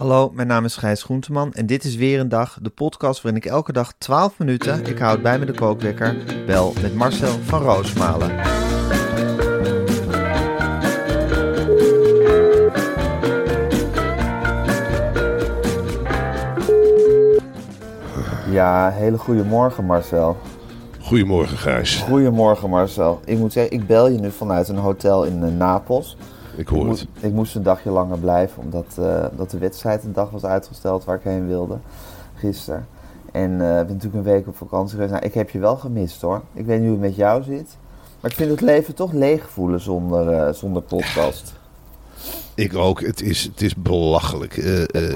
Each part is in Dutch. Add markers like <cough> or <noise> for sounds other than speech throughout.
Hallo, mijn naam is Gijs Groenteman en dit is weer een dag, de podcast waarin ik elke dag 12 minuten, ik houd bij me de kookwekker, bel met Marcel van Roosmalen. Ja, hele goede morgen Marcel. Goedemorgen, Gijs. Goedemorgen Marcel. Ik moet zeggen, ik bel je nu vanuit een hotel in eh, Napels. Ik hoor Ik, het. moest- ik moest een dagje langer blijven, omdat eh, dat de wedstrijd een dag was uitgesteld waar ik heen wilde, gisteren. En eh, ik ben natuurlijk een week op vakantie geweest. Nou, ik heb je wel gemist hoor. Ik weet niet hoe het met jou zit. Maar ik vind het leven toch leeg voelen zonder, eh, zonder podcast. Ik ook. Het is, het is belachelijk.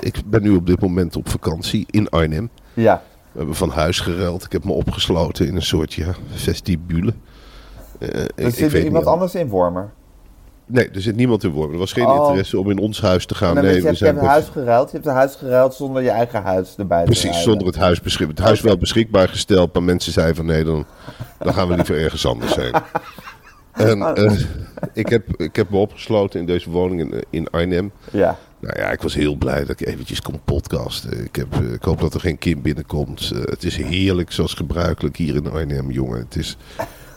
Ik ben nu op dit moment op vakantie in Arnhem. Ja, We hebben van huis geruild. Ik heb me opgesloten in een soort ja, vestibule. Ik- er ik zit weet iemand anders in Wormer. Nee, er zit niemand in Wormen. Er was geen Oh. interesse om in ons huis te gaan. En dan nee, je, we je hebt zijn een huis geruild. Je hebt een huis geruild zonder je eigen huis erbij te Precies, ruilen. zonder het huis beschikbaar. Het huis wel beschikbaar gesteld, maar mensen zeiden van nee, dan, dan gaan we liever ergens anders heen. <laughs> En eh, ik, heb, ik heb me opgesloten in deze woning in, in Arnhem. Ja, Nou ja, ik was heel blij dat ik eventjes kon podcasten. Ik, heb, eh, ik hoop dat er geen kind binnenkomt. Eh, het is heerlijk, zoals gebruikelijk hier in Arnhem, jongen. Het is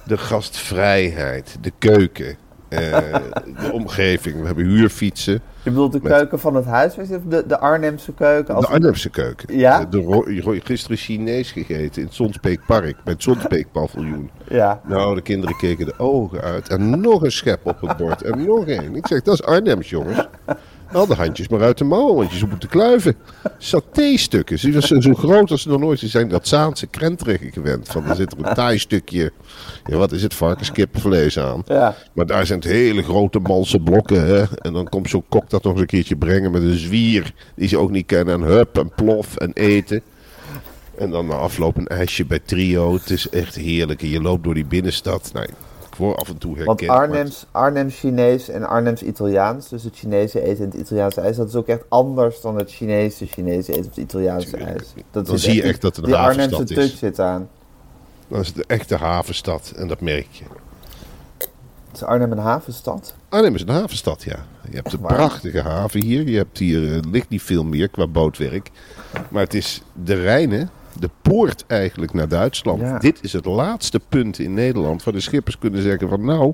de gastvrijheid, de keuken, eh, de omgeving. We hebben huurfietsen. je bedoelt de Met- keuken van het huis, of de, de Arnhemse keuken. Als De Arnhemse keuken. Ja? Eh, De ro- gisteren Chinees gegeten in het Zonsbeekpark, bij het Zonsbeekpaviljoen. Ja, Nou, de kinderen keken de ogen uit. En nog een schep op het bord. En nog één. Ik zeg, dat is Arnhems, jongens. Al de handjes maar uit de mouwen, want je ze moeten kluiven. Saté-stukken. Ze zijn zo groot als ze nog nooit. Zijn dat Zaanse krentriggen gewend. Van, er zit er een taai stukje, ja, wat is het, varkenskipvlees aan. ja. Maar daar zijn het hele grote malse blokken. Hè? En dan komt zo'n kok dat nog eens een keertje brengen met een zwier. Die ze ook niet kennen. En hup en plof en eten. En dan na afloop een ijsje bij Trio. Het is echt heerlijk. En je loopt door die binnenstad. Ik word af en toe herkend. Want Arnhems, Arnhems Chinees en Arnhems Italiaans, dus het Chinese eten en het Italiaanse ijs, dat is ook echt anders dan het Chinese Chinese eten of het Italiaanse Tuurlijk. ijs. Dat Dan zie je echt dat het een havenstad Arnhemse is. touch zit aan. Dan is de echte havenstad. En dat merk je. Is Arnhem een havenstad? Arnhem is een havenstad, ja. Je hebt een prachtige haven hier. Je hebt hier, eh, ligt niet veel meer qua bootwerk. Maar het is de Rijn, hè? De poort eigenlijk naar Duitsland. Ja. Dit is het laatste punt in Nederland waar de schippers kunnen zeggen van... nou,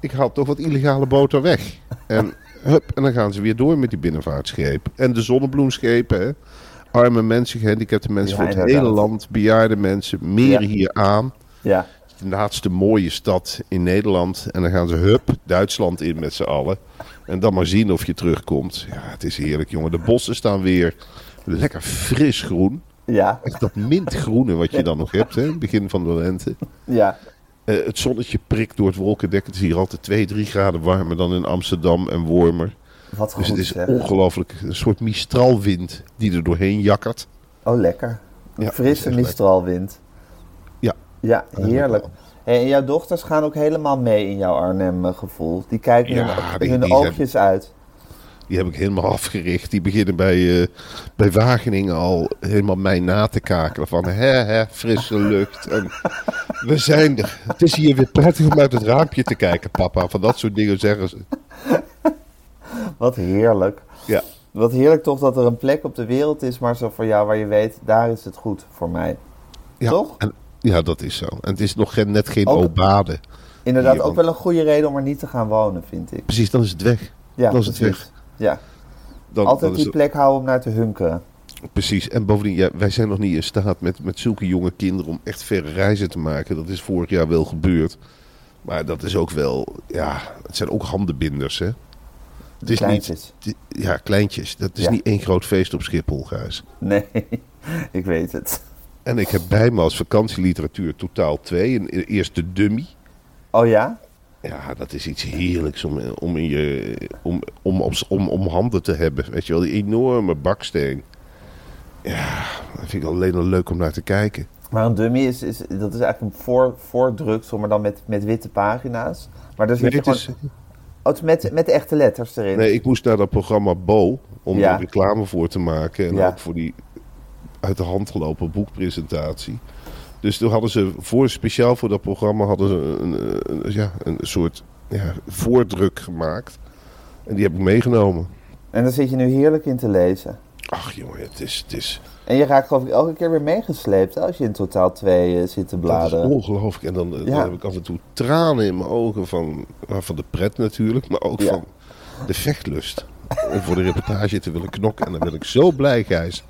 ik haal toch wat illegale boten weg. <laughs> En, hup, en dan gaan ze weer door met die binnenvaartschepen. En de zonnebloemschepen, hè? arme mensen, gehandicapte mensen Ja, voor het hele land. Bejaarde mensen, Ja. hier aan Ja. de laatste mooie stad in Nederland. En dan gaan ze hup Duitsland in met z'n allen. En dan maar zien of je terugkomt. Ja, het is heerlijk, jongen. De bossen staan weer lekker fris groen. Ja. Echt dat mintgroene wat je dan nog hebt, hè? Begin van de lente. Ja. Eh, het zonnetje prikt door het wolkendek. Het is hier altijd 2, 3 graden warmer dan in Amsterdam en Wormer. Wat goed Dus het is ongelooflijk. Een soort mistralwind die er doorheen jakkert. Oh, lekker. Een Ja, frisse mistralwind. Ja. Ja, heerlijk. Hey, en jouw dochters gaan ook helemaal mee in jouw Arnhem-gevoel. Die kijken Ja, hun, die- hun die oogjes uit. Die heb ik helemaal <laughs> afgericht. Die beginnen bij, eh, bij Wageningen al helemaal mij na te kakelen. Van hè, hè, frisse lucht. En we zijn er. Het is hier weer prettig om uit het raampje te kijken, papa. Van dat soort dingen zeggen ze. Wat heerlijk. Ja, Wat heerlijk toch dat er een plek op de wereld is, maar zo voor jou waar je weet, daar is het goed voor mij. ja, Toch? En, ja dat is zo. En het is nog geen, net geen Ook- obade. Inderdaad, Hier, ook wel een goede reden om er niet te gaan wonen, vind ik. Precies, dan is het weg. Ja, dan is het weg. Ja, Dan, altijd dan die plek houden om naar te hunkeren. Precies. En bovendien, ja, wij zijn nog niet in staat met, met zulke jonge kinderen om echt verre reizen te maken. Dat is vorig jaar wel gebeurd. Maar dat is ook wel, ja, het zijn ook handenbinders, hè? Het is Kleintjes. niet, ja, kleintjes. Dat is Ja. niet één groot feest op Schiphol, Gijs. Nee, <laughs> ik weet het. En ik heb bij me als vakantieliteratuur totaal twee. Een e- eerst de dummy. Oh ja? Ja, dat is iets heerlijks om, om, in je, om, om, om, om, om handen te hebben. Weet je wel, die enorme baksteen. Ja, dat vind ik alleen al leuk om naar te kijken. Maar een dummy is, is, dat is eigenlijk een voor, voordruksel, maar dan met, met witte pagina's. Maar daar zit Nee, gewoon... is, Oh, is met, met de echte letters erin. nee, ik moest naar dat programma Bo om Ja. er reclame voor te maken. En Ja. ook voor die uit de hand gelopen boekpresentatie. Dus toen hadden ze voor, speciaal voor dat programma hadden ze een, een, ja, een soort ja, voordruk gemaakt. En die heb ik meegenomen. En daar zit je nu heerlijk in te lezen. Ach jongen, het is, het is, En je raakt geloof ik elke keer weer meegesleept hè, als je in totaal twee eh, zit te dat bladeren. is ongelooflijk. En dan, eh, dan heb ik af en toe tranen in mijn ogen van, nou, van de pret natuurlijk, maar ook Ja. van de vechtlust. <laughs> Om voor de reportage te willen knokken. En dan ben ik zo blij, Gijs,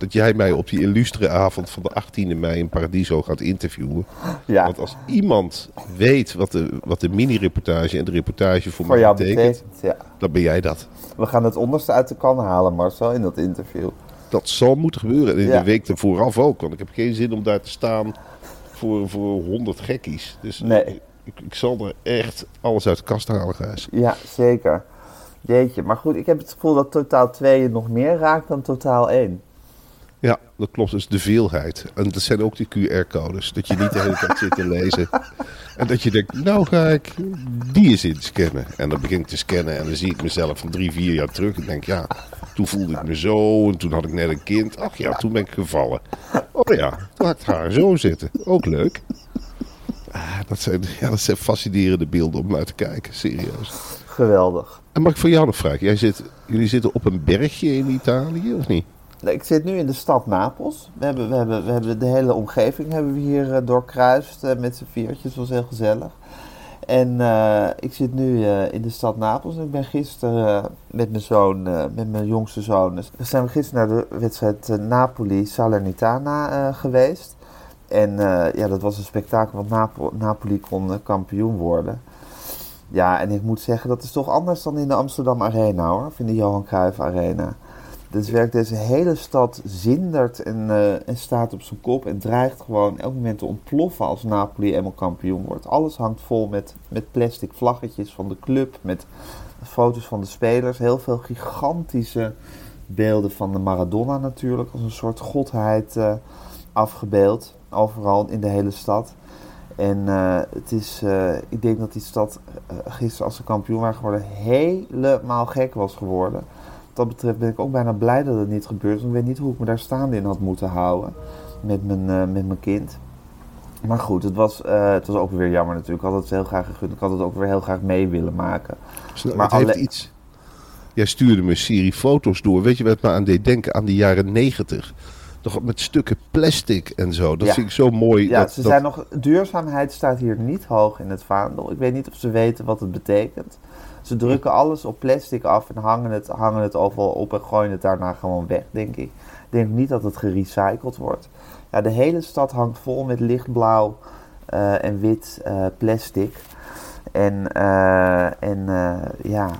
dat jij mij op die illustre avond van de 18e mei in Paradiso gaat interviewen. ja, Want als iemand weet wat de, wat de mini-reportage en de reportage voor, voor mij betekent, betekent. Ja. dan ben jij dat. We gaan het onderste uit de kan halen, Marcel, in dat interview. Dat zal moeten gebeuren. En in Ja. de week ervoor af ook. Want ik heb geen zin om daar te staan voor, voor 100 gekkies. Dus Nee. ik, ik zal er echt alles uit de kast halen, Gijs. Ja, zeker. Jeetje, maar goed, ik heb het gevoel dat totaal 2 je nog meer raakt dan totaal 1. Ja, dat klopt. Dus de veelheid. En dat zijn ook die QR-codes. Dat je niet de hele tijd zit te lezen. En dat je denkt, nou ga ik die eens in scannen. En dan begin ik te scannen en dan zie ik mezelf van drie, vier jaar terug. En denk, ja, toen voelde ik me zo. En toen had ik net een kind. Ach ja, toen ben ik gevallen. Oh ja, toen had ik haar zo zitten. Ook leuk. Ah, dat, zijn, ja, dat zijn fascinerende beelden om naar te kijken. Serieus. Geweldig. En mag ik voor jou nog vragen? Jij zit, jullie zitten op een bergje in Italië, of niet? Nee, Ik zit nu in de stad Napels. We hebben, we hebben, we hebben de hele omgeving hebben we hier eh, doorkruist eh, met z'n viertjes. Dat was heel gezellig. En eh, ik zit nu in de stad Napels. En ik ben gisteren met mijn zoon, met mijn jongste zoon. Dus we zijn gisteren naar de wedstrijd Napoli-Salernitana geweest. En ja, dat was een spektakel, want Napo- Napoli kon kampioen worden. Ja, en ik moet zeggen, dat is toch anders dan in de Amsterdam Arena hoor. Of in de Johan Cruijff Arena. Dus werkt deze hele stad zindert en, eh, en staat op zijn kop en dreigt gewoon elk moment te ontploffen als Napoli eenmaal kampioen wordt. Alles hangt vol met, met plastic vlaggetjes van de club, met foto's van de spelers. Heel veel gigantische beelden van de Maradona natuurlijk, als een soort godheid eh, afgebeeld. Overal in de hele stad. En eh, het is, ik denk dat die stad gisteren als ze kampioen waren geworden helemaal gek was geworden. Dat betreft ben ik ook bijna blij dat het niet gebeurd is. want Ik weet niet hoe ik me daar staande in had moeten houden met mijn, eh, met mijn kind. Maar goed, het was, eh, het was ook weer jammer natuurlijk. Ik had het heel graag gegund. Ik had het ook weer heel graag mee willen maken. Maar Maar het heeft alle- iets. Jij stuurde me een serie foto's door. Weet je wat me aan deed denken? Aan de jaren negentig. Toch met stukken plastic en zo. Dat Ja. vind ik zo mooi. Ja, dat, ze dat- zijn nog, duurzaamheid staat hier niet hoog in het vaandel. Ik weet niet of ze weten wat het betekent. Ze drukken alles op plastic af en hangen het, hangen het overal op en gooien het daarna gewoon weg, denk ik. Ik denk niet dat het gerecycled wordt. Ja, de hele stad hangt vol met lichtblauw eh, en wit eh, plastic. En, eh, en ja,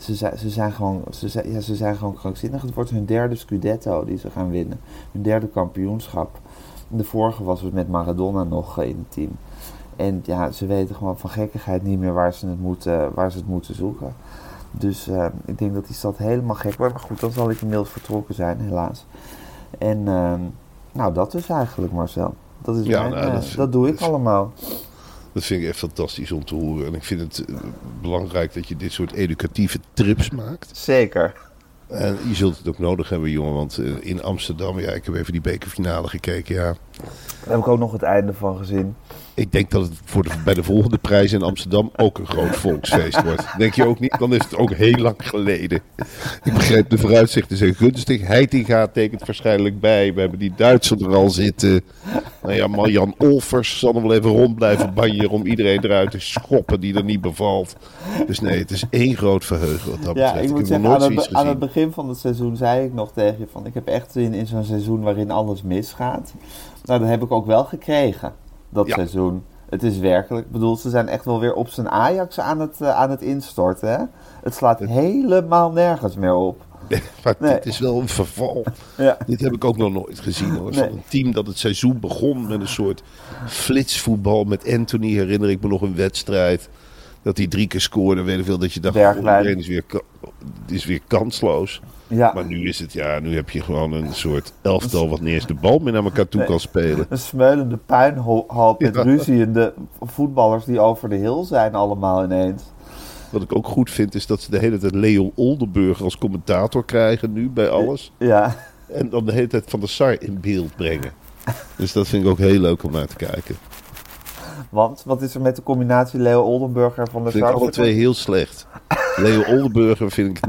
ze, ze, zijn gewoon, ze, ja, ze zijn gewoon krankzinnig. Het wordt hun derde Scudetto die ze gaan winnen. Hun derde kampioenschap. De vorige was het met Maradona nog in het team. En ja, ze weten gewoon van gekkigheid niet meer waar ze het moeten, waar ze het moeten zoeken. Dus eh, ik denk dat die stad helemaal gek wordt. Maar goed, dan zal ik inmiddels vertrokken zijn, helaas. En ehm, nou, dat is eigenlijk Marcel. Dat, is Ja, mijn, nou, eh, dat dat doe ik allemaal. Dat vind ik echt fantastisch om te horen. En ik vind het eh, belangrijk dat je dit soort educatieve trips maakt. Zeker. En je zult het ook nodig hebben, jongen. Want in Amsterdam, ja, ik heb even die bekerfinale gekeken. Ja, Daar heb ik ook nog het einde van gezien. ik denk dat het voor de, bij de volgende prijs in Amsterdam ook een groot volksfeest wordt. Denk je ook niet? Dan is het ook heel lang geleden. Ik begrijp de vooruitzichten zijn gunstig. Heitinga tekent waarschijnlijk bij. We hebben die Duitser er al zitten. Nou ja, Marjan Olvers zal nog wel even rond blijven banjeren om iedereen eruit te schoppen die er niet bevalt. Dus nee, het is één groot verheugen wat dat Ja, betreft. ik moet zeggen, nog aan nooit het, aan het begin van het seizoen zei ik nog tegen je van... ik heb echt zin in zo'n seizoen waarin alles misgaat. Nou, dat heb ik ook wel gekregen, dat Ja. seizoen. Het is werkelijk, ik bedoel, ze zijn echt wel weer op zijn Ajax aan het, eh, aan het instorten. Hè? Het slaat helemaal nergens meer op. <laughs> maar Nee. dit is wel een verval. <laughs> Ja. Dit heb ik ook nog nooit gezien hoor. Nee. een team dat het seizoen begon met een soort flitsvoetbal. Met Anthony herinner ik me nog een wedstrijd. Dat hij drie keer scoorde. Weet ik veel dat je dacht, Bergwijn. oh, iedereen is weer, is weer kansloos. Ja, Maar nu is het, ja, nu heb je gewoon een soort elftal wat niet eens de bal meer naar elkaar toe Nee. kan spelen. een smeulende puinhoop met Ja. ruziende voetballers die over de hill zijn allemaal ineens. Wat ik ook goed vind is dat ze de hele tijd Leo Oldenburger als commentator krijgen nu bij alles. Ja, En dan de hele tijd Van der Sar in beeld brengen. Dus dat vind ik ook heel leuk om naar te kijken. Want wat is er met de combinatie Leo Oldenburger van de vind ik alle twee heel slecht. Leo Oldenburger vind ik,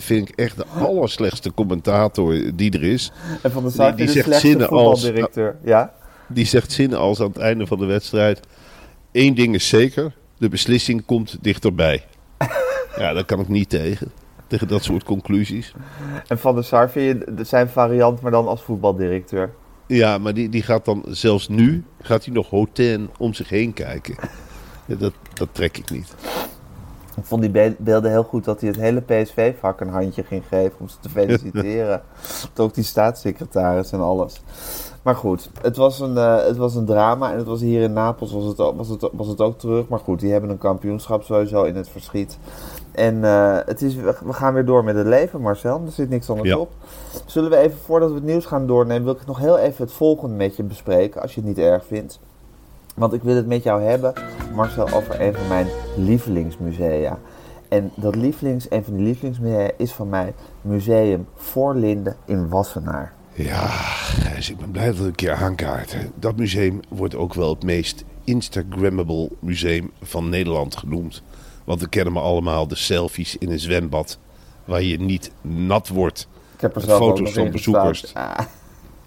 vind ik echt de allerslechtste commentator die er is. En van de Sar die de zegt slechtste zinnen als- voetbaldirecteur. Ja? Die zegt zinnen als aan het einde van de wedstrijd... Eén ding is zeker, de beslissing komt dichterbij. <laughs> Ja, daar kan ik niet tegen. Tegen dat soort conclusies. En van de Sar vind je de- zijn variant, maar dan als voetbaldirecteur. Ja, maar die, die gaat dan zelfs nu... gaat hij nog hoten om zich heen kijken. <laughs> Ja, dat, dat trek ik niet. Ik vond die be- beelden heel goed dat hij het hele PSV-vak een handje ging geven om ze te feliciteren. <laughs> Tot ook die staatssecretaris en alles. Maar goed, het was, een, eh, het was een drama en het was hier in Napels was het, was, het, was het ook terug. Maar goed, die hebben een kampioenschap sowieso in het verschiet. En eh, het is, we gaan weer door met het leven, Marcel. Er zit niks anders Ja. op. Zullen we even, voordat we het nieuws gaan doornemen, wil ik nog heel even het volgende met je bespreken, als je het niet erg vindt. Want ik wil het met jou hebben, Marcel, over een van mijn lievelingsmusea. En dat lievelings, een van die lievelingsmusea is van mij Museum Voorlinden in Wassenaar. Ja, Gijs, ik ben blij dat we een keer aankaarten. Dat museum wordt ook wel het meest Instagrammable museum van Nederland genoemd. Want we kennen maar allemaal de selfies in een zwembad waar je niet nat wordt. Ik heb er zelf foto's van bezoekers. Ah,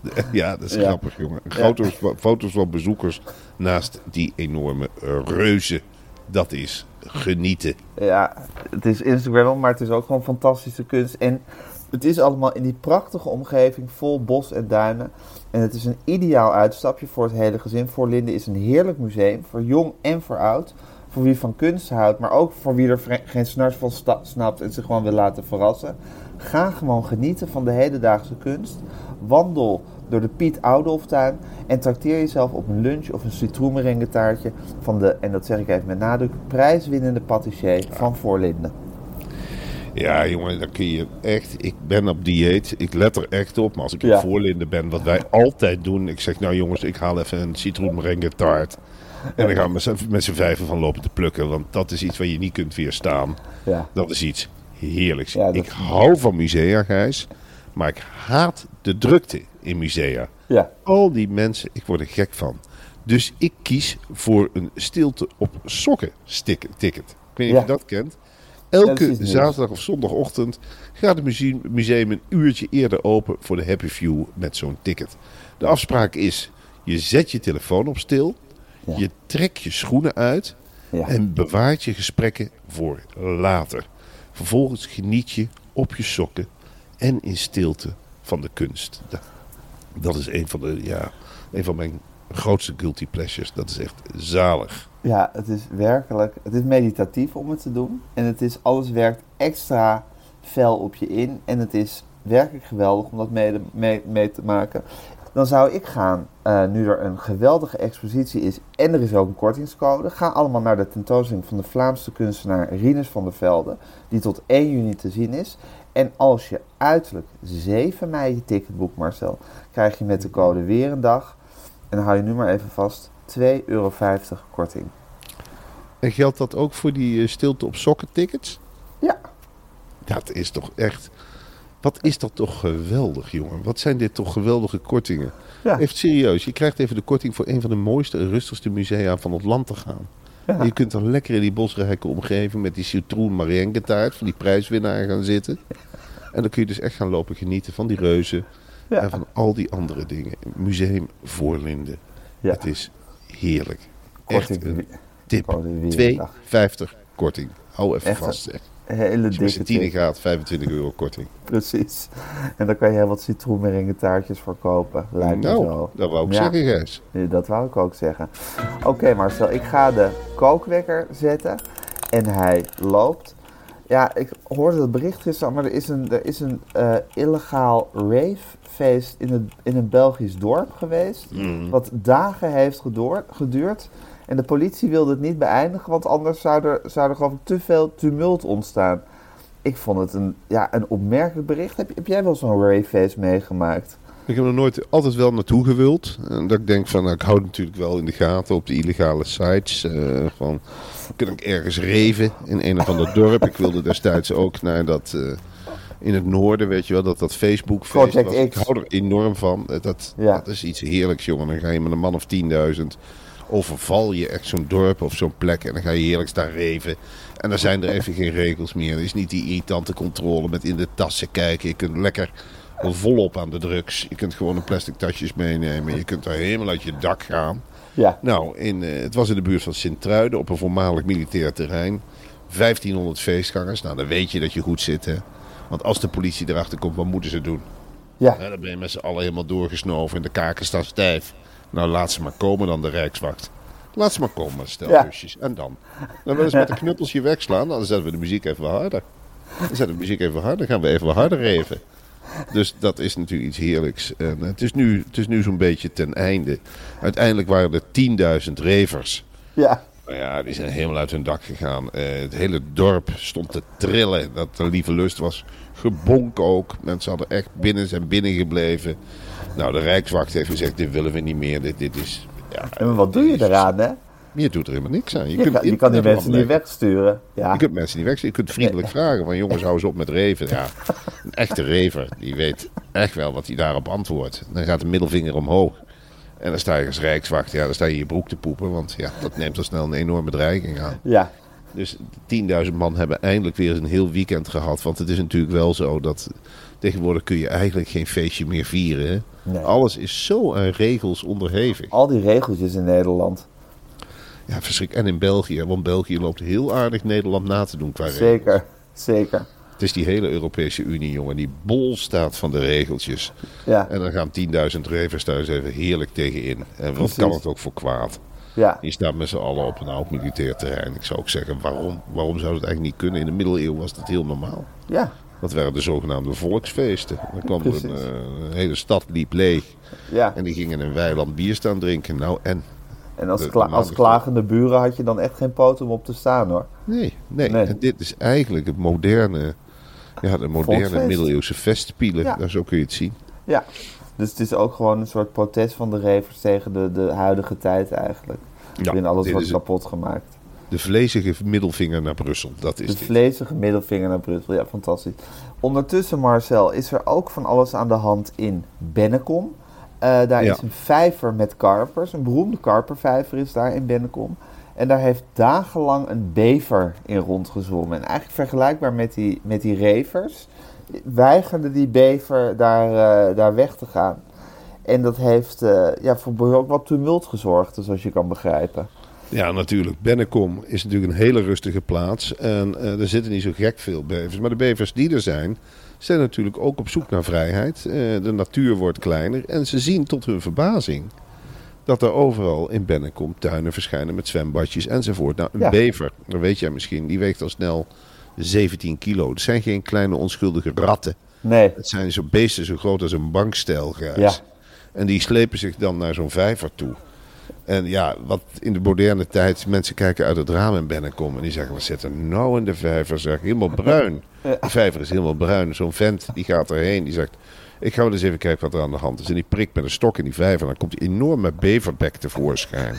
<laughs> Ja, dat is Ja. grappig, jongen. Foto's, foto's van bezoekers naast die enorme reuzen. Dat is genieten. ja, het is Instagram, maar het is ook gewoon fantastische kunst. En het is allemaal in die prachtige omgeving vol bos en duinen. En het is een ideaal uitstapje voor het hele gezin. Voorlinden is een heerlijk museum, voor jong en voor oud. Voor wie van kunst houdt, maar ook voor wie er geen snars van snapt en zich gewoon wil laten verrassen. Ga gewoon genieten van de hedendaagse kunst. Wandel door de Piet Oudolftuin en trakteer jezelf op een lunch of een citroenmerengue taartje van de, en dat zeg ik even met nadruk, prijswinnende patissier van Voorlinden. Ja, jongen, dan kun je echt. Ik ben op dieet. Ik let er echt op. Maar als ik Ja. op voorlinden ben, wat wij altijd doen. Ik zeg, nou jongens, ik haal even een citroenmerengue taart. En dan gaan we met z'n- vijven van lopen te plukken. Want dat is iets waar je niet kunt weerstaan. Ja. Dat is iets heerlijks. Ja, dat- Ik hou van musea, Gijs. Maar ik haat de drukte in musea. Ja, Al die mensen, ik word er gek van. Dus ik kies voor een stilte op sokken ticket. Ik weet niet Ja. of je dat kent. Elke zaterdag of zondagochtend gaat het museum, museum een uurtje eerder open voor de Happy View met zo'n ticket. De afspraak is, je zet je telefoon op stil, Ja. je trekt je schoenen uit ja. en bewaart je gesprekken voor later. Vervolgens geniet je op je sokken en in stilte van de kunst. Dat, is een van, de, ja, een van mijn grootste guilty pleasures. Dat is echt zalig. Ja, het is werkelijk, het is meditatief om het te doen. En het is, alles werkt extra fel op je in. En het is werkelijk geweldig om dat mee, mee, mee te maken. Dan zou ik gaan, eh, nu er een geweldige expositie is en er is ook een kortingscode. Ga allemaal naar de tentoonstelling van de Vlaamse kunstenaar Rinus van der Velde. Die tot 1 juni te zien is. En als je uiterlijk 7 mei je ticket boekt, Marcel, krijg je met de code weer een dag. En hou je nu maar even vast, 2,50 euro korting. En geldt dat ook voor die eh, stilte op sokken tickets? Ja. Dat is toch echt... Wat is dat toch geweldig, jongen. Wat zijn dit toch geweldige kortingen. Ja. Even serieus, je krijgt even de korting voor een van de mooiste en rustigste musea van het land te gaan. Ja. Je kunt dan lekker in die bosrijke omgeving met die citroen marienke taart van die prijswinnaar gaan zitten. En dan kun je dus echt gaan lopen genieten van die reuzen Ja. en van al die andere dingen. Museum Voorlinden. Ja. Het is heerlijk. Echt Korting een tip. weer een dag. 2,50 korting. Hou even Echt, vast. Zeg. Hele Als je met z'n dikke gaat, 25 euro korting. Precies. En daar kan je heel wat citroenmerengue taartjes voor kopen. Lijkt me Nou, zo. dat wou ik Ja. zeggen, Gijs. Dat wou ik ook zeggen. Oké Marcel, ik ga de kookwekker zetten. En hij loopt. Ja, ik hoorde het bericht gisteren, maar er is een, er is een eh, illegaal ravefeest in, het, in een Belgisch dorp geweest. Wat dagen heeft geduurd. En de politie wilde het niet beëindigen, want anders zou er, zou er geloof ik te veel tumult ontstaan. Ik vond het een, ja, een opmerkelijk bericht. Heb, heb jij wel zo'n ravefeest meegemaakt? Ik heb er nooit altijd wel naartoe gewild. En dat ik denk van, nou, ik hou het natuurlijk wel in de gaten op de illegale sites. eh, van, kan ik ergens reven in een of ander dorp? Ik wilde destijds ook naar dat, eh, in het noorden, weet je wel, dat dat Facebook feest. Ik hou er enorm van. Eh, Dat, Ja. dat is iets heerlijks, jongen. Dan ga je met een man of 10.000, overval je echt zo'n dorp of zo'n plek en dan ga je heerlijk staan reven. En dan zijn er even geen regels meer. Er is niet die irritante controle met in de tassen kijken. Je kunt lekker volop aan de drugs. Je kunt gewoon een plastic tasjes meenemen. Je kunt daar helemaal uit je dak gaan. Ja. Nou, in, eh, het was in de buurt van Sint-Truiden op een voormalig militair terrein. 1500 feestgangers. Nou, dan weet je dat je goed zit, hè. Want als de politie erachter komt, wat moeten ze doen? Ja. Ja, dan ben je met z'n allen helemaal doorgesnoven en de kaken staan stijf. Nou, laat ze maar komen dan, de Rijkswacht. Laat ze maar komen, stel Ja. En dan? Dan willen ze met de knuppels je wegslaan. Dan zetten we de muziek even harder. Dan zetten we de muziek even harder. Dan gaan we even wat harder reven. Dus dat is natuurlijk iets heerlijks. En het is nu, het is nu zo'n beetje ten einde. Uiteindelijk waren er 10.000 revers. Ja. Nou ja, die zijn helemaal uit hun dak gegaan. Eh, het hele dorp stond te trillen. Dat de lieve lust was. Gebonk ook. Mensen hadden echt binnen zijn binnen gebleven. Nou, de Rijkswacht heeft gezegd: dit willen we niet meer. Dit, dit is. Ja, En wat doe je eraan, hè? je doet er helemaal niks aan. Je, Je, kunt kan, je kan die mensen niet wegsturen. Ja. Je kunt mensen niet wegsturen. Je kunt vriendelijk vragen van jongens, hou eens op met reven. Ja, een echte rever, die weet echt wel wat hij daarop antwoordt. Dan gaat de middelvinger omhoog. En dan sta je als rijkswacht, ja, dan sta je in je broek te poepen. Want ja, dat neemt al snel een enorme dreiging aan. ja. Dus 10.000 man hebben eindelijk weer een heel weekend gehad. Want het is natuurlijk wel zo dat tegenwoordig kun je eigenlijk geen feestje meer vieren. Nee. Alles is zo aan regels onderhevig. Al die regeltjes in Nederland. Ja, verschrik. En in België, want België loopt heel aardig Nederland na te doen qua regels. Zeker. Zeker. Het is die hele Europese Unie, jongen, die bol staat van de regeltjes. Ja. En dan gaan 10.000 revers eens even heerlijk tegen in. En wat kan het ook voor kwaad? Ja. Die staan met z'n allen op een oud militair terrein. Ik zou ook zeggen, waarom, waarom zou dat eigenlijk niet kunnen? In de middeleeuwen was dat heel normaal. Ja. Dat waren de zogenaamde volksfeesten. Dan kwam er een, eh, een hele stad liep leeg. Ja. En die gingen in een weiland bier staan drinken. Nou, en? En als, de- kla- de als klagende buren had je dan echt geen poot om op te staan, hoor. Nee, nee. Nee. En dit is eigenlijk het moderne, ja, de moderne Volksfeest. middeleeuwse festspielen. Ja. Zo kun je het zien. Ja. Dus het is ook gewoon een soort protest van de revers tegen de, de huidige tijd eigenlijk. waarin alles wordt is kapot gemaakt. De vlezige middelvinger naar Brussel, dat is De dit. vlezige middelvinger naar Brussel. Ja, fantastisch. Ondertussen, Marcel, is er ook van alles aan de hand in Bennekom. Eh, daar Ja. is een vijver met karpers. Een beroemde karpervijver is daar in Bennekom. En daar heeft dagenlang een bever in rondgezwommen. En eigenlijk vergelijkbaar met die, met die revers... weigerde die bever daar, eh, daar weg te gaan. En dat heeft eh, ja, voor behoorlijk wat tumult gezorgd, zoals je kan begrijpen. Ja, natuurlijk. Bennekom is natuurlijk een hele rustige plaats. En eh, er zitten niet zo gek veel bevers. Maar de bevers die er zijn, zijn natuurlijk ook op zoek naar vrijheid. Eh, de natuur wordt kleiner. En ze zien tot hun verbazing dat er overal in Bennekom tuinen verschijnen met zwembadjes enzovoort. Nou, een Ja. bever, dat weet jij misschien, die weegt al snel 17 kilo. Het zijn geen kleine onschuldige ratten. Nee, Het zijn zo beesten zo groot als een bankstijlgrijs. Ja. En die slepen zich dan naar zo'n vijver toe. En ja, wat in de moderne tijd, mensen kijken uit het raam in Bennekom en die zeggen, wat zit er nou in de vijver? Zeg, helemaal bruin. <laughs> De vijver is helemaal bruin. Zo'n vent die gaat erheen, die zegt, ik ga wel eens even kijken wat er aan de hand is. En die prikt met een stok in die vijver. En dan komt die enorme beverbek tevoorschijn.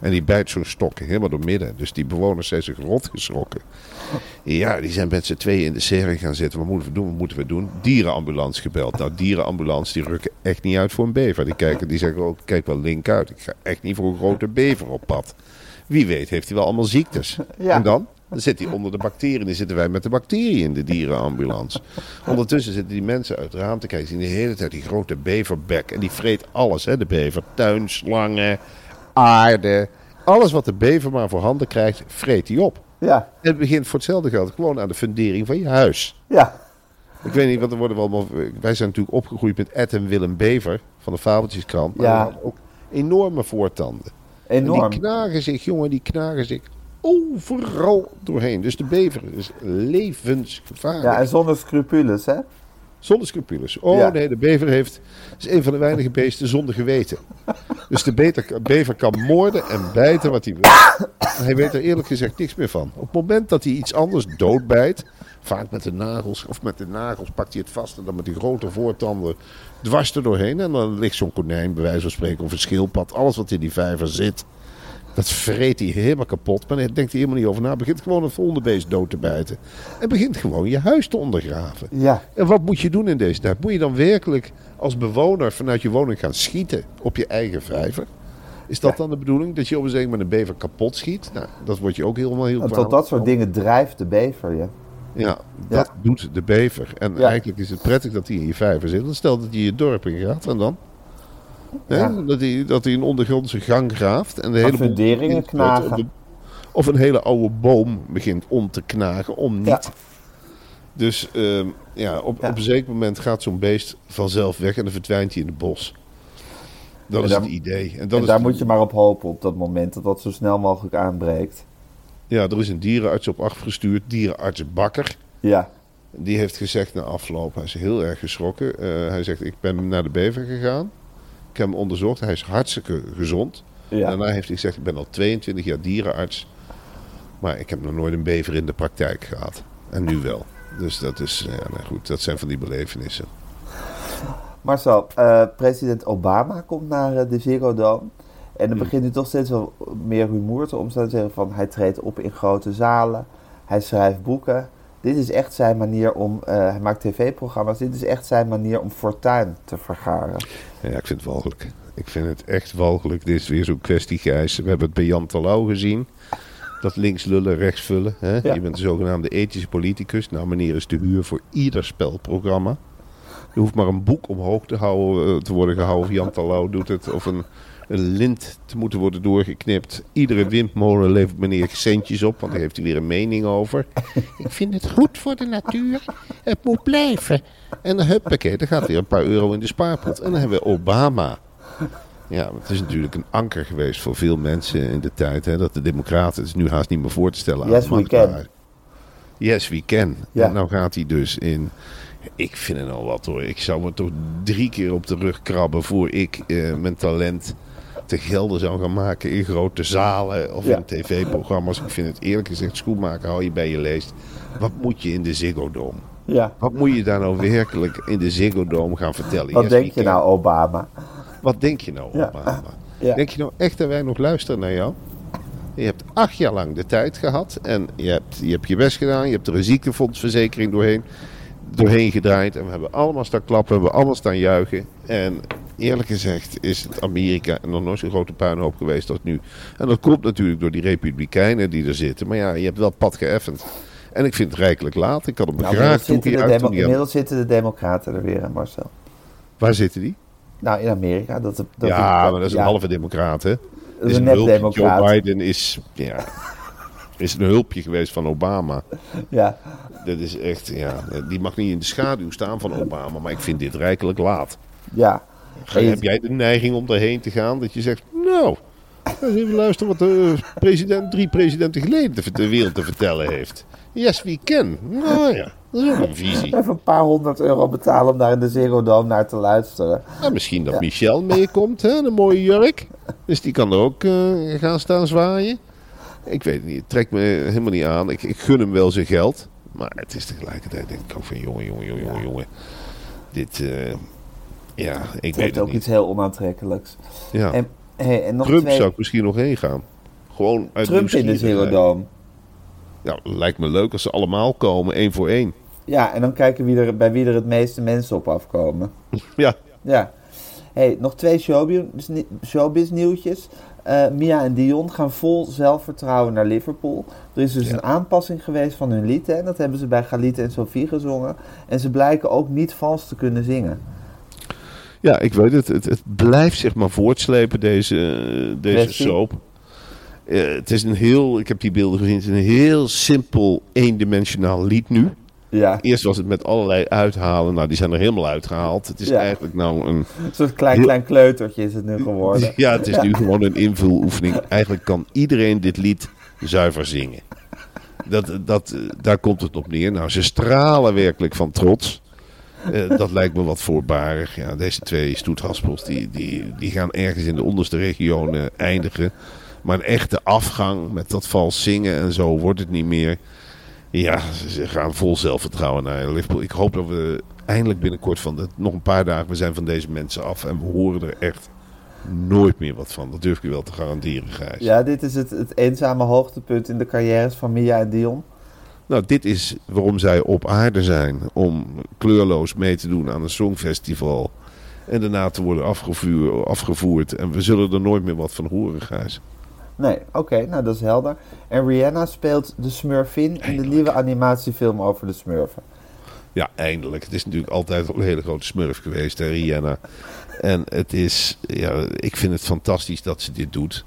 En die bijt zo'n stok helemaal door midden. Dus die bewoners zijn zich rot geschrokken. Ja, die zijn met z'n tweeën in de serie gaan zitten. Wat moeten we doen? Wat moeten we doen? Dierenambulance gebeld. Nou, dierenambulance die rukken echt niet uit voor een bever. Die, kijken, die zeggen ook, kijk wel link uit. Ik ga echt niet voor een grote bever op pad. Wie weet heeft hij wel allemaal ziektes. Ja. En dan? Dan zit hij onder de bacteriën. Dan zitten wij met de bacteriën in de dierenambulance. Ondertussen zitten die mensen uit het raam te kijken. Zien de hele tijd die grote beverbek. En die vreet alles, hè, de bever. Tuinslangen, aarde. Alles wat de bever maar voor handen krijgt, vreet hij op. Ja, En het begint voor hetzelfde geld gewoon aan de fundering van je huis. ja. Ik weet niet, wat er worden we allemaal. Wij zijn natuurlijk opgegroeid met Ed en Willem Bever van de Fabeltjeskrant. Maar Ja. ook enorme voortanden. En Enorm. die knagen zich, jongen, die knagen zich overal doorheen. Dus de bever is levensgevaarlijk. Ja, en zonder scrupules, hè? Zonder scrupules. Oh Ja. nee, de bever heeft, is een van de weinige beesten zonder geweten. Dus de beter, bever kan moorden en bijten wat hij wil. Hij weet er eerlijk gezegd niks meer van. Op het moment dat hij iets anders doodbijt, vaak met de nagels of met de nagels pakt hij het vast en dan met die grote voortanden dwars er doorheen. En dan ligt zo'n konijn, bij wijze van spreken, of een schildpad, alles wat in die vijver zit. Dat vreet hij helemaal kapot. Maar daar denkt hij helemaal niet over na. Begint gewoon het volgende beest dood te bijten. En begint gewoon je huis te ondergraven. Ja. En wat moet je doen in deze tijd? Moet je dan werkelijk als bewoner vanuit je woning gaan schieten op je eigen vijver? Is dat dan de bedoeling? Dat je op een zeker moment een bever kapot schiet? Nou, dat wordt je ook helemaal heel En tot dat soort dingen drijft de bever je. Ja, dat doet de bever. En Ja. eigenlijk is het prettig dat hij in je vijver zit. Dan stel dat hij je dorp in gaat en dan? Hè? Dat, hij, dat hij een ondergrondse gang graaft. En de hele funderingen knagen. Of een hele oude boom begint om te knagen, om niet. Dus ehm, ja, op, Ja. op een zeker moment gaat zo'n beest vanzelf weg en dan verdwijnt hij in het bos. Dat En is daar- het idee. En, dat En is daar moet je maar op hopen op dat moment, dat dat zo snel mogelijk aanbreekt. Ja, er is een dierenarts op afgestuurd, dierenarts Bakker. Ja, Die heeft gezegd na afloop, hij is heel erg geschrokken. Eh, hij zegt, ik ben naar de bever gegaan. Ik heb hem onderzocht, hij is hartstikke gezond. ja. Daarna heeft hij gezegd, ik ben al 22 jaar dierenarts. Maar ik heb nog nooit een bever in de praktijk gehad. En nu wel. Dus dat is, ja, nou goed, dat zijn van die belevenissen. Marcel, eh, president Obama komt naar eh, de Dome. En er begint nu toch steeds wel meer rumoer te omstaan. Te zeggen van hij treedt op in grote zalen. Hij schrijft boeken. Dit is echt zijn manier om, eh, hij maakt tv-programma's. Dit is echt zijn manier om fortuin te vergaren. Ja, ik vind het walgelijk. Ik vind het echt walgelijk. Dit is weer zo'n kwestie, Gijs. We hebben het bij Jan Terlouw gezien. Dat links lullen, rechts vullen. Hè? Ja. Je bent de zogenaamde ethische politicus. Nou, meneer is te huur voor ieder spelprogramma. Je hoeft maar een boek omhoog te, houden, eh, te worden gehouden. Of Jan Terlouw doet het. Of een, een lint te moeten worden doorgeknipt. Iedere windmolen levert meneer centjes op. Want daar heeft hij weer een mening over. Ik vind het goed voor de natuur. Het moet blijven. En dan huppakee, dan gaat weer een paar euro in de spaarpot. En dan hebben we Obama. Ja, het is natuurlijk een anker geweest voor veel mensen in de tijd. Hè, dat de democraten, het is nu haast niet meer voor te stellen. Yes, aan we can. Yes, we can. Ja. En nou gaat hij dus in... Ik vind het al wat hoor. Ik zou me toch drie keer op de rug krabben voor ik eh, mijn talent te gelden zou gaan maken in grote zalen of Ja. in tv-programma's. Ik vind het eerlijk gezegd, schoenmaker, hou je bij je leest. Wat moet je in de Ziggo Dome? Ja. Wat moet je daar nou werkelijk in de Ziggo Dome gaan vertellen? Wat denk je nou, Obama? Wat denk je nou, Ja. Obama? Ja. Denk je nou echt dat wij nog luisteren naar jou? Je hebt acht jaar lang de tijd gehad en je hebt je, hebt je best gedaan. Je hebt er een ziektefondsverzekering doorheen, doorheen gedraaid. En we hebben allemaal staan klappen, we hebben allemaal staan juichen. En eerlijk gezegd is het Amerika nog nooit zo'n grote puinhoop geweest als nu. En dat komt natuurlijk door die republikeinen die er zitten. Maar ja, je hebt wel pad geëffend. En ik vind het rijkelijk laat. Ik had hem Nou, graag inmiddels, zitten de demo- aan- inmiddels zitten de democraten er weer, Marcel. Waar zitten die? Nou, in Amerika. Dat, dat ja, maar dat is een halve democraat, hè? Dat is een hulpje. democraat. Joe Biden is, ja, is een hulpje geweest van Obama. <laughs> Ja, Dat is echt, ja, die mag niet in de schaduw staan van Obama, maar ik vind dit rijkelijk laat. ja. Heb jij de neiging om daarheen te gaan dat je zegt, nou, eens even luisteren wat de president drie presidenten geleden de, de wereld te vertellen heeft. Yes, we can. Nou ja, dat is ook een visie. Even een paar honderd euro betalen om daar in de Zero Dome naar te luisteren. Nou, misschien dat Michel meekomt, hè, een mooie jurk. Dus die kan er ook eh, gaan staan zwaaien. Ik weet het niet, het trekt me helemaal niet aan. Ik, ik gun hem wel zijn geld. Maar het is tegelijkertijd denk ik ook van jongen, jongen, jongen, jongen, jongen. Dit, eh, ja, ik Het weet het ook niet. iets heel onaantrekkelijks. Ja. En, hey, en nog Trump twee... zou ik misschien nog heen gaan. Gewoon uit Trump in de Zero. Ja, lijkt me leuk als ze allemaal komen, één voor één. Ja, en dan kijken wie er, bij wie er het meeste mensen op afkomen. <laughs> Ja, Ja. hey, nog twee showbiz, showbiz nieuwtjes. Eh, Mia en Dion gaan vol zelfvertrouwen naar Liverpool. Er is dus Ja. een aanpassing geweest van hun lied. Hè? Dat hebben ze bij Galite en Sophie gezongen. En ze blijken ook niet vals te kunnen zingen. Ja ik weet het. het. Het blijft zich maar voortslepen, deze, eh, deze soap. Eh, het is een heel, ik heb die beelden gezien, het is een heel simpel eendimensionaal lied nu. Ja, Eerst was het met allerlei uithalen, nou die zijn er helemaal uitgehaald. Het is Ja. eigenlijk nou een, een soort klein, klein kleutertje is het nu geworden. <laughs> ja het is nu gewoon een invuloefening. Eigenlijk kan iedereen dit lied zuiver zingen. Dat, dat, daar komt het op neer. Nou, ze stralen werkelijk van trots. Eh, dat lijkt me wat voorbarig. Ja, deze twee stoethaspels die, die, die gaan ergens in de onderste regionen eindigen. Maar een echte afgang met dat vals zingen en zo wordt het niet meer. Ja, ze- gaan vol zelfvertrouwen naar Liverpool. Ik hoop dat we eindelijk binnenkort van de, nog een paar dagen we zijn van deze mensen af. En we horen er echt nooit meer wat van. Dat durf ik je wel te garanderen, Gijs. Ja, dit is het, het eenzame hoogtepunt in de carrières van Mia en Dion. Nou, dit is waarom zij op aarde zijn. Om kleurloos mee te doen aan een songfestival. En daarna te worden afgevuur, afgevoerd. En we zullen er nooit meer wat van horen, Gijs. Nee, oké, nou dat is helder. En Rihanna speelt de Smurfin in de nieuwe animatiefilm over de Smurfen. Ja, eindelijk. Het is natuurlijk altijd al een hele grote smurf geweest, hè, Rihanna. En het is, ja, ik vind het fantastisch dat ze dit doet.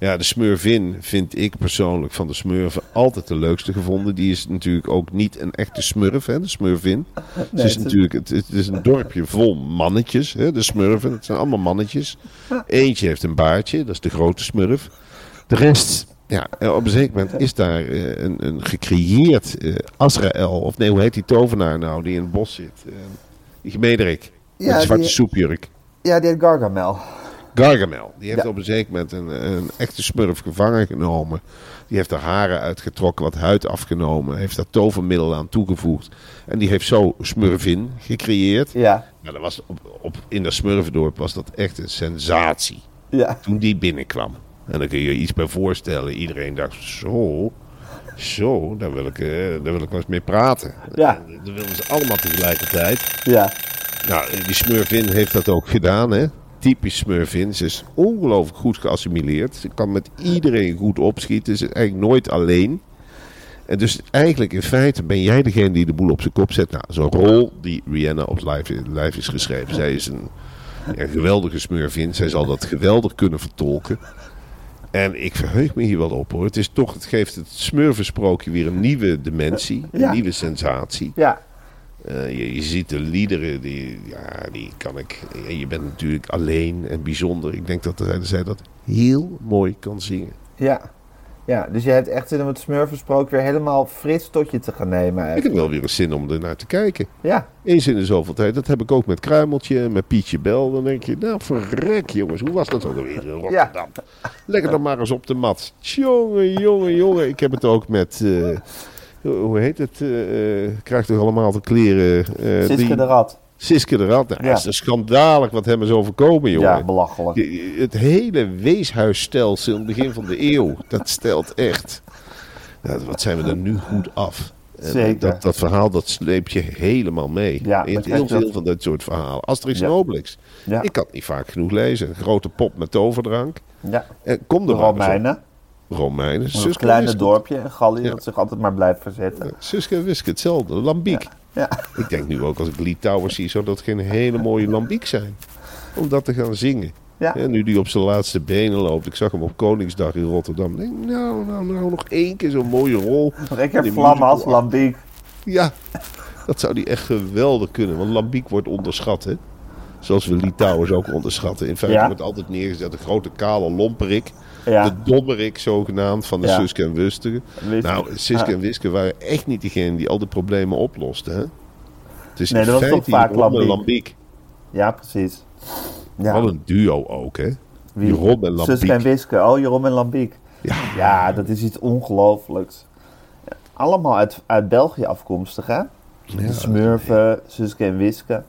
Ja, de Smurfin vind ik persoonlijk van de Smurfen altijd de leukste gevonden. Die is natuurlijk ook niet een echte Smurf, hè, de Smurfin. <laughs> Nee, het is het natuurlijk, het, het is een dorpje vol mannetjes, hè, de Smurfen. Het zijn allemaal mannetjes. Eentje heeft een baardje, dat is de grote Smurf. De rest, ja, en op een zeker moment is daar eh, een, een gecreëerd eh Azrael, of nee, hoe heet die tovenaar nou, die in het bos zit? Eh, die Gemederik, met Ja, een zwarte die- soepjurk. Ja, die heet Gargamel. Gargamel, die heeft Ja. op een zeker moment een, een echte smurf gevangen genomen. Die heeft haar haren uitgetrokken, wat huid afgenomen. Heeft daar tovermiddel aan toegevoegd. En die heeft zo Smurfin gecreëerd. Ja, Nou, dat was op, op, in dat Smurfendorp was dat echt een sensatie. ja. Toen die binnenkwam. En dan kun je je iets bij voorstellen. Iedereen dacht, zo, zo, daar wil ik, eh, daar wil ik wel eens mee praten. Ja. En dat wilden ze allemaal tegelijkertijd. Ja, Nou, die Smurfin heeft dat ook gedaan, hè. Typisch Smurfin. Ze is ongelooflijk goed geassimileerd. Ze kan met iedereen goed opschieten. Ze is eigenlijk nooit alleen. En dus eigenlijk in feite ben jij degene die de boel op zijn kop zet. Nou, zo'n rol die Rihanna op live, live is geschreven. Zij is een, ja, geweldige Smurfin. Zij zal dat geweldig kunnen vertolken. En ik verheug me hier wel op hoor. Het is toch, het geeft het smurfensprookje weer een nieuwe dimensie. Een Ja. nieuwe sensatie. ja. Eh, je, je ziet de liederen, die, ja, die kan ik. Je bent natuurlijk alleen en bijzonder. Ik denk dat zij, zij dat heel mooi kan zingen. Ja. Ja, dus je hebt echt zin om het smurfensprook weer helemaal fris tot je te gaan nemen Ik heb wel weer een zin om er naar te kijken. Ja, Eens in de zoveel tijd. Dat heb ik ook met Kruimeltje en met Pietje Bel. Dan denk je, nou verrek jongens, hoe was dat ook alweer in Rotterdam? Lekker dan maar eens op de mat. Jongen, jongen, jongen. Ik heb het ook met, eh, hoe heet het, eh, krijgt toch allemaal de kleren. eh, Siske die- de Rat. Siske de Rat. Nou, Ja. Is schandalig wat hem is overkomen, jongen. Ja, belachelijk. Het hele weeshuisstelsel in het begin van de eeuw, dat stelt echt. Nou, wat zijn we er nu goed af? Zeker. Dat, dat verhaal dat sleep je helemaal mee. Ja, je hebt heel dat- veel van dat soort verhalen. Asterix Ja. en Obelix. Ja. Ik kan het niet vaak genoeg lezen. Een grote pop met toverdrank. Ja, En kom er maar. Romeinen. Romeinen. Een Suske kleine Wiske. dorpje in Gallië Ja. dat zich altijd maar blijft verzetten. Suske en Wiske, hetzelfde. Lambiek. Ja, Ik denk nu ook als ik Lee Towers zie, zou dat geen hele mooie lambiek zijn. Om dat te gaan zingen. ja. Ja, nu die op zijn laatste benen loopt. Ik zag hem op Koningsdag in Rotterdam. Ik denk, nou, nou, nou, nog één keer zo'n mooie rol. Nog een keer vlammen als lambiek. Ja, dat zou die echt geweldig kunnen. Want Lambiek wordt onderschat, hè. Zoals we Lee Towers ook onderschatten. In feite Ja. wordt altijd neergezet de grote kale lomperik. Ja. De dommerik zogenaamd van de Ja. Suske en Wiske. Nou, Suske en Wiske waren echt niet degene die al de problemen oplosten, hè. Het is Nee, dat was toch vaak Lambiek. Lambiek. Ja, precies. Ja. Wat een duo ook, hè. Wie? Jeroen en Lambiek. Suske en Wiske. Oh, Jeroen en Lambiek. Ja, Ja, dat is iets ongelooflijks. Allemaal uit, uit België afkomstig, hè? De Smurfen, Suske en Wiske,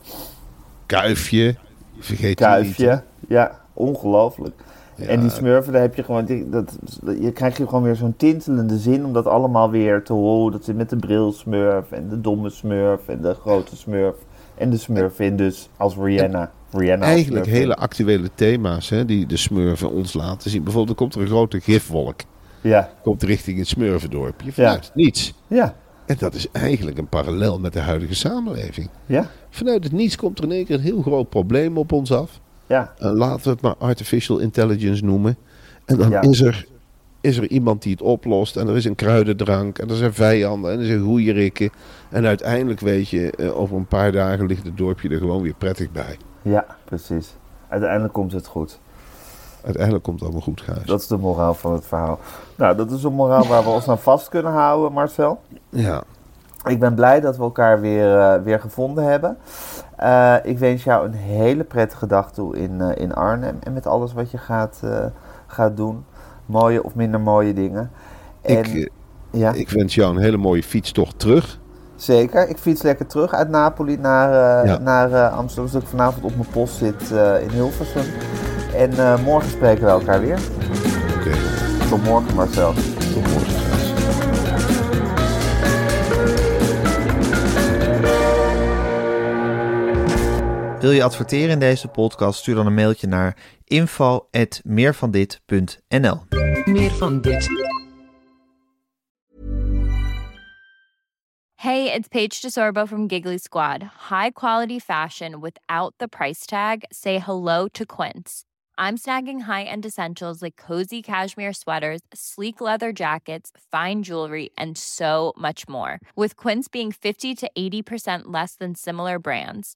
Kuifje. Vergeet niet. Kuifje. Ja, ongelooflijk. En die Smurfen, daar heb je gewoon, die- dat, je krijgt je gewoon weer zo'n tintelende zin om dat allemaal weer te horen. Dat zit met de bril Smurf en de domme Smurf en de grote Smurf en de Smurfin dus als Rihanna. Rihanna als Eigenlijk Smurfin. hele actuele thema's hè, die de smurfen ons laten zien. Bijvoorbeeld, er komt er een grote gifwolk. Ja, Komt richting het smurfendorpje vanuit niets. ja, En dat is eigenlijk een parallel met de huidige samenleving. ja, Vanuit het niets komt er in één keer een heel groot probleem op ons af. Ja. En laten we het maar artificial intelligence noemen. En dan Ja. is er is er iemand die het oplost. En er is een kruidendrank. En er zijn vijanden. En er zijn goeierikken. En uiteindelijk weet je, eh, over een paar dagen ligt het dorpje er gewoon weer prettig bij. Ja, precies. Uiteindelijk komt het goed. Uiteindelijk komt het allemaal goed, Gijs. Dat is de moraal van het verhaal. Nou, dat is een moraal waar we ons aan vast kunnen houden, Marcel. Ja. Ik ben blij dat we elkaar weer, eh, weer gevonden hebben. Eh, ik wens jou een hele prettige dag toe in, eh, in Arnhem. En met alles wat je gaat, eh, gaat doen. Mooie of minder mooie dingen. En, Ik, ja, ik wens jou een hele mooie fietstocht terug. zeker. Ik fiets lekker terug uit Napoli naar, Ja. naar Amsterdam. Zodat ik vanavond op mijn post zit in Hilversum. En morgen spreken we elkaar weer. Oké, Tot morgen, Marcel. tot morgen, Wil je adverteren in deze podcast? Stuur dan een mailtje naar info@meervandit.nl. Meer van dit. Hey, it's Paige DeSorbo from Giggly Squad. High quality fashion without the price tag. Say hello to Quince. I'm snagging high-end essentials like cozy cashmere sweaters, sleek leather jackets, fine jewelry, and so much more. With Quince being 50 to 80% less than similar brands.